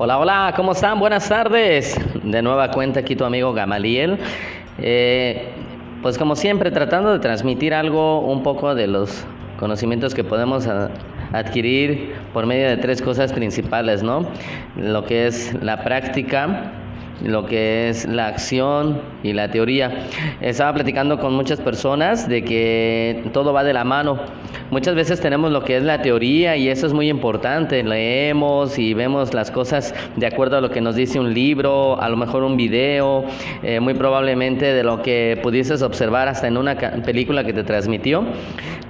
Hola, hola, ¿cómo están? Buenas tardes. De nueva cuenta aquí tu amigo Gamaliel. Eh, pues como siempre, tratando de transmitir algo, un poco de los conocimientos que podemos adquirir por medio de tres cosas principales, ¿no? Lo que es la práctica, lo que es la acción y la teoría. Estaba platicando con muchas personas de que todo va de la mano. Muchas veces tenemos lo que es la teoría y eso es muy importante. Leemos y vemos las cosas de acuerdo a lo que nos dice un libro, a lo mejor un video, eh, muy probablemente de lo que pudieses observar hasta en una película que te transmitió.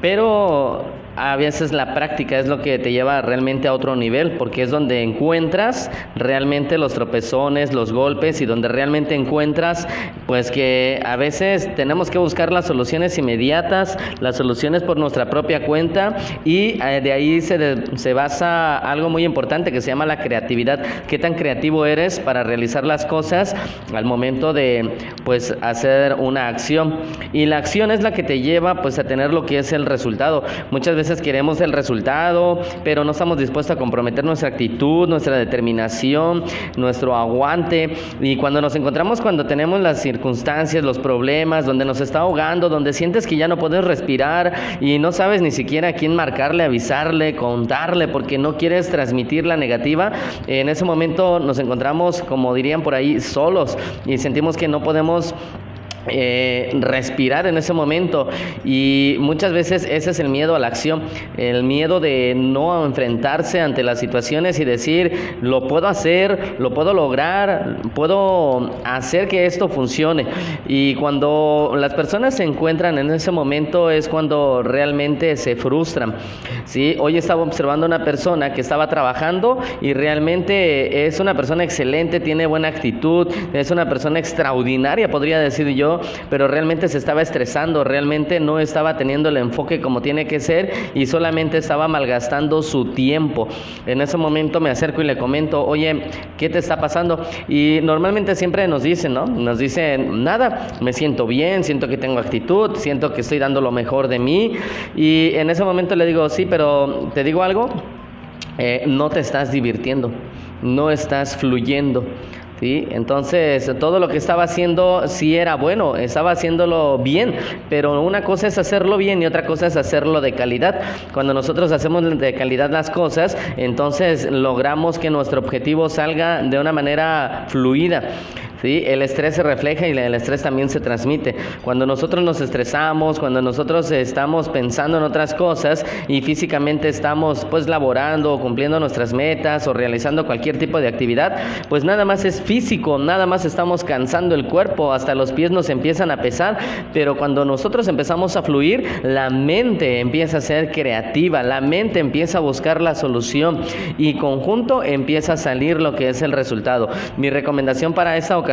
Pero a veces la práctica es lo que te lleva realmente a otro nivel, porque es donde encuentras realmente los tropezones, los golpes y donde realmente encuentras pues que a veces tenemos que buscar las soluciones inmediatas, las soluciones por nuestra propia cuenta y eh, de ahí se, se basa algo muy importante que se llama la creatividad. ¿Qué tan creativo eres para realizar las cosas al momento de pues hacer una acción? Y la acción es la que te lleva pues a tener lo que es el resultado. Muchas veces queremos el resultado, pero no estamos dispuestos a comprometer nuestra actitud, nuestra determinación, nuestro aguante. Y cuando nos encontramos, cuando tenemos las circunstancias, los problemas, donde nos está ahogando, donde sientes que ya no puedes respirar y no sabes ni siquiera a quién marcarle, avisarle, contarle, porque no quieres transmitir la negativa, en ese momento nos encontramos, como dirían por ahí, solos y sentimos que no podemos eh, respirar en ese momento y muchas veces ese es el miedo a la acción, el miedo de no enfrentarse ante las situaciones y decir lo puedo hacer, lo puedo lograr, puedo hacer que esto funcione y cuando las personas se encuentran en ese momento es cuando realmente se frustran. ¿sí? Hoy estaba observando una persona que estaba trabajando y realmente es una persona excelente, tiene buena actitud, es una persona extraordinaria podría decir yo pero realmente se estaba estresando, realmente no estaba teniendo el enfoque como tiene que ser y solamente estaba malgastando su tiempo. En ese momento me acerco y le comento, oye, ¿qué te está pasando? Y normalmente siempre nos dicen, ¿no? Nos dicen, nada, me siento bien, siento que tengo actitud, siento que estoy dando lo mejor de mí. Y en ese momento le digo, sí, pero te digo algo, eh, no te estás divirtiendo, no estás fluyendo. ¿Sí? Entonces, todo lo que estaba haciendo sí era bueno, estaba haciéndolo bien, pero una cosa es hacerlo bien y otra cosa es hacerlo de calidad. Cuando nosotros hacemos de calidad las cosas, entonces logramos que nuestro objetivo salga de una manera fluida. ¿Sí? El estrés se refleja y el estrés también se transmite. Cuando nosotros nos estresamos, cuando nosotros estamos pensando en otras cosas y físicamente estamos pues laborando o cumpliendo nuestras metas o realizando cualquier tipo de actividad, pues nada más es físico, nada más estamos cansando el cuerpo, hasta los pies nos empiezan a pesar, pero cuando nosotros empezamos a fluir, la mente empieza a ser creativa, la mente empieza a buscar la solución y conjunto empieza a salir lo que es el resultado. Mi recomendación para esta ocasión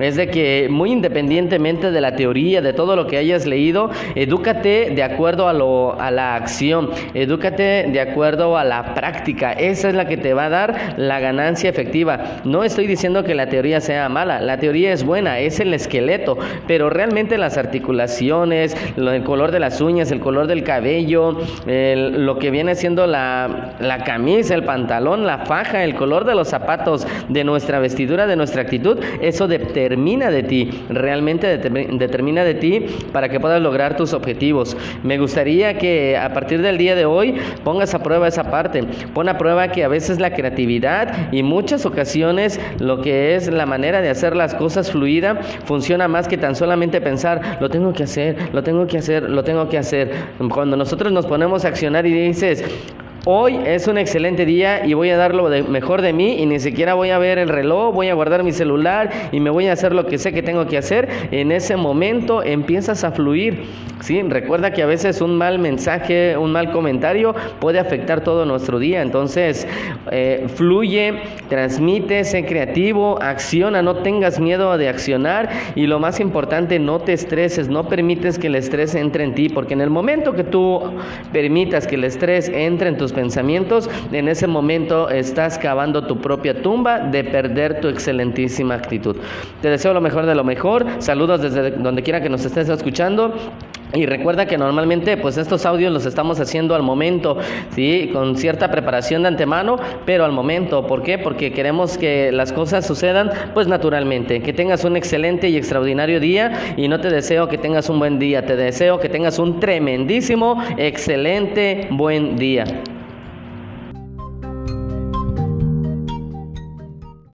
es de que muy independientemente de la teoría, de todo lo que hayas leído, edúcate de acuerdo a, lo, a la acción, edúcate de acuerdo a la práctica. Esa es la que te va a dar la ganancia efectiva. No estoy diciendo que la teoría sea mala, la teoría es buena, es el esqueleto, pero realmente las articulaciones, el color de las uñas, el color del cabello, lo que viene siendo la, la camisa, el pantalón, la faja, el color de los zapatos, de nuestra vestidura, de nuestra actitud, eso determina de ti, realmente determina de ti para que puedas lograr tus objetivos. Me gustaría que a partir del día de hoy pongas a prueba esa parte, pon a prueba que a veces la creatividad y muchas ocasiones lo que es la manera de hacer las cosas fluida funciona más que tan solamente pensar, lo tengo que hacer, lo tengo que hacer, lo tengo que hacer. Cuando nosotros nos ponemos a accionar y dices, Hoy es un excelente día y voy a dar lo mejor de mí y ni siquiera voy a ver el reloj, voy a guardar mi celular y me voy a hacer lo que sé que tengo que hacer. En ese momento empiezas a fluir. ¿sí? Recuerda que a veces un mal mensaje, un mal comentario puede afectar todo nuestro día. Entonces, eh, fluye, transmite, sé creativo, acciona, no tengas miedo de accionar y lo más importante, no te estreses, no permites que el estrés entre en ti, porque en el momento que tú permitas que el estrés entre en tus pensamientos, en ese momento estás cavando tu propia tumba de perder tu excelentísima actitud. Te deseo lo mejor de lo mejor. Saludos desde donde quiera que nos estés escuchando. Y recuerda que normalmente pues estos audios los estamos haciendo al momento, ¿sí? Con cierta preparación de antemano, pero al momento. ¿Por qué? Porque queremos que las cosas sucedan pues naturalmente. Que tengas un excelente y extraordinario día y no te deseo que tengas un buen día, te deseo que tengas un tremendísimo, excelente, buen día.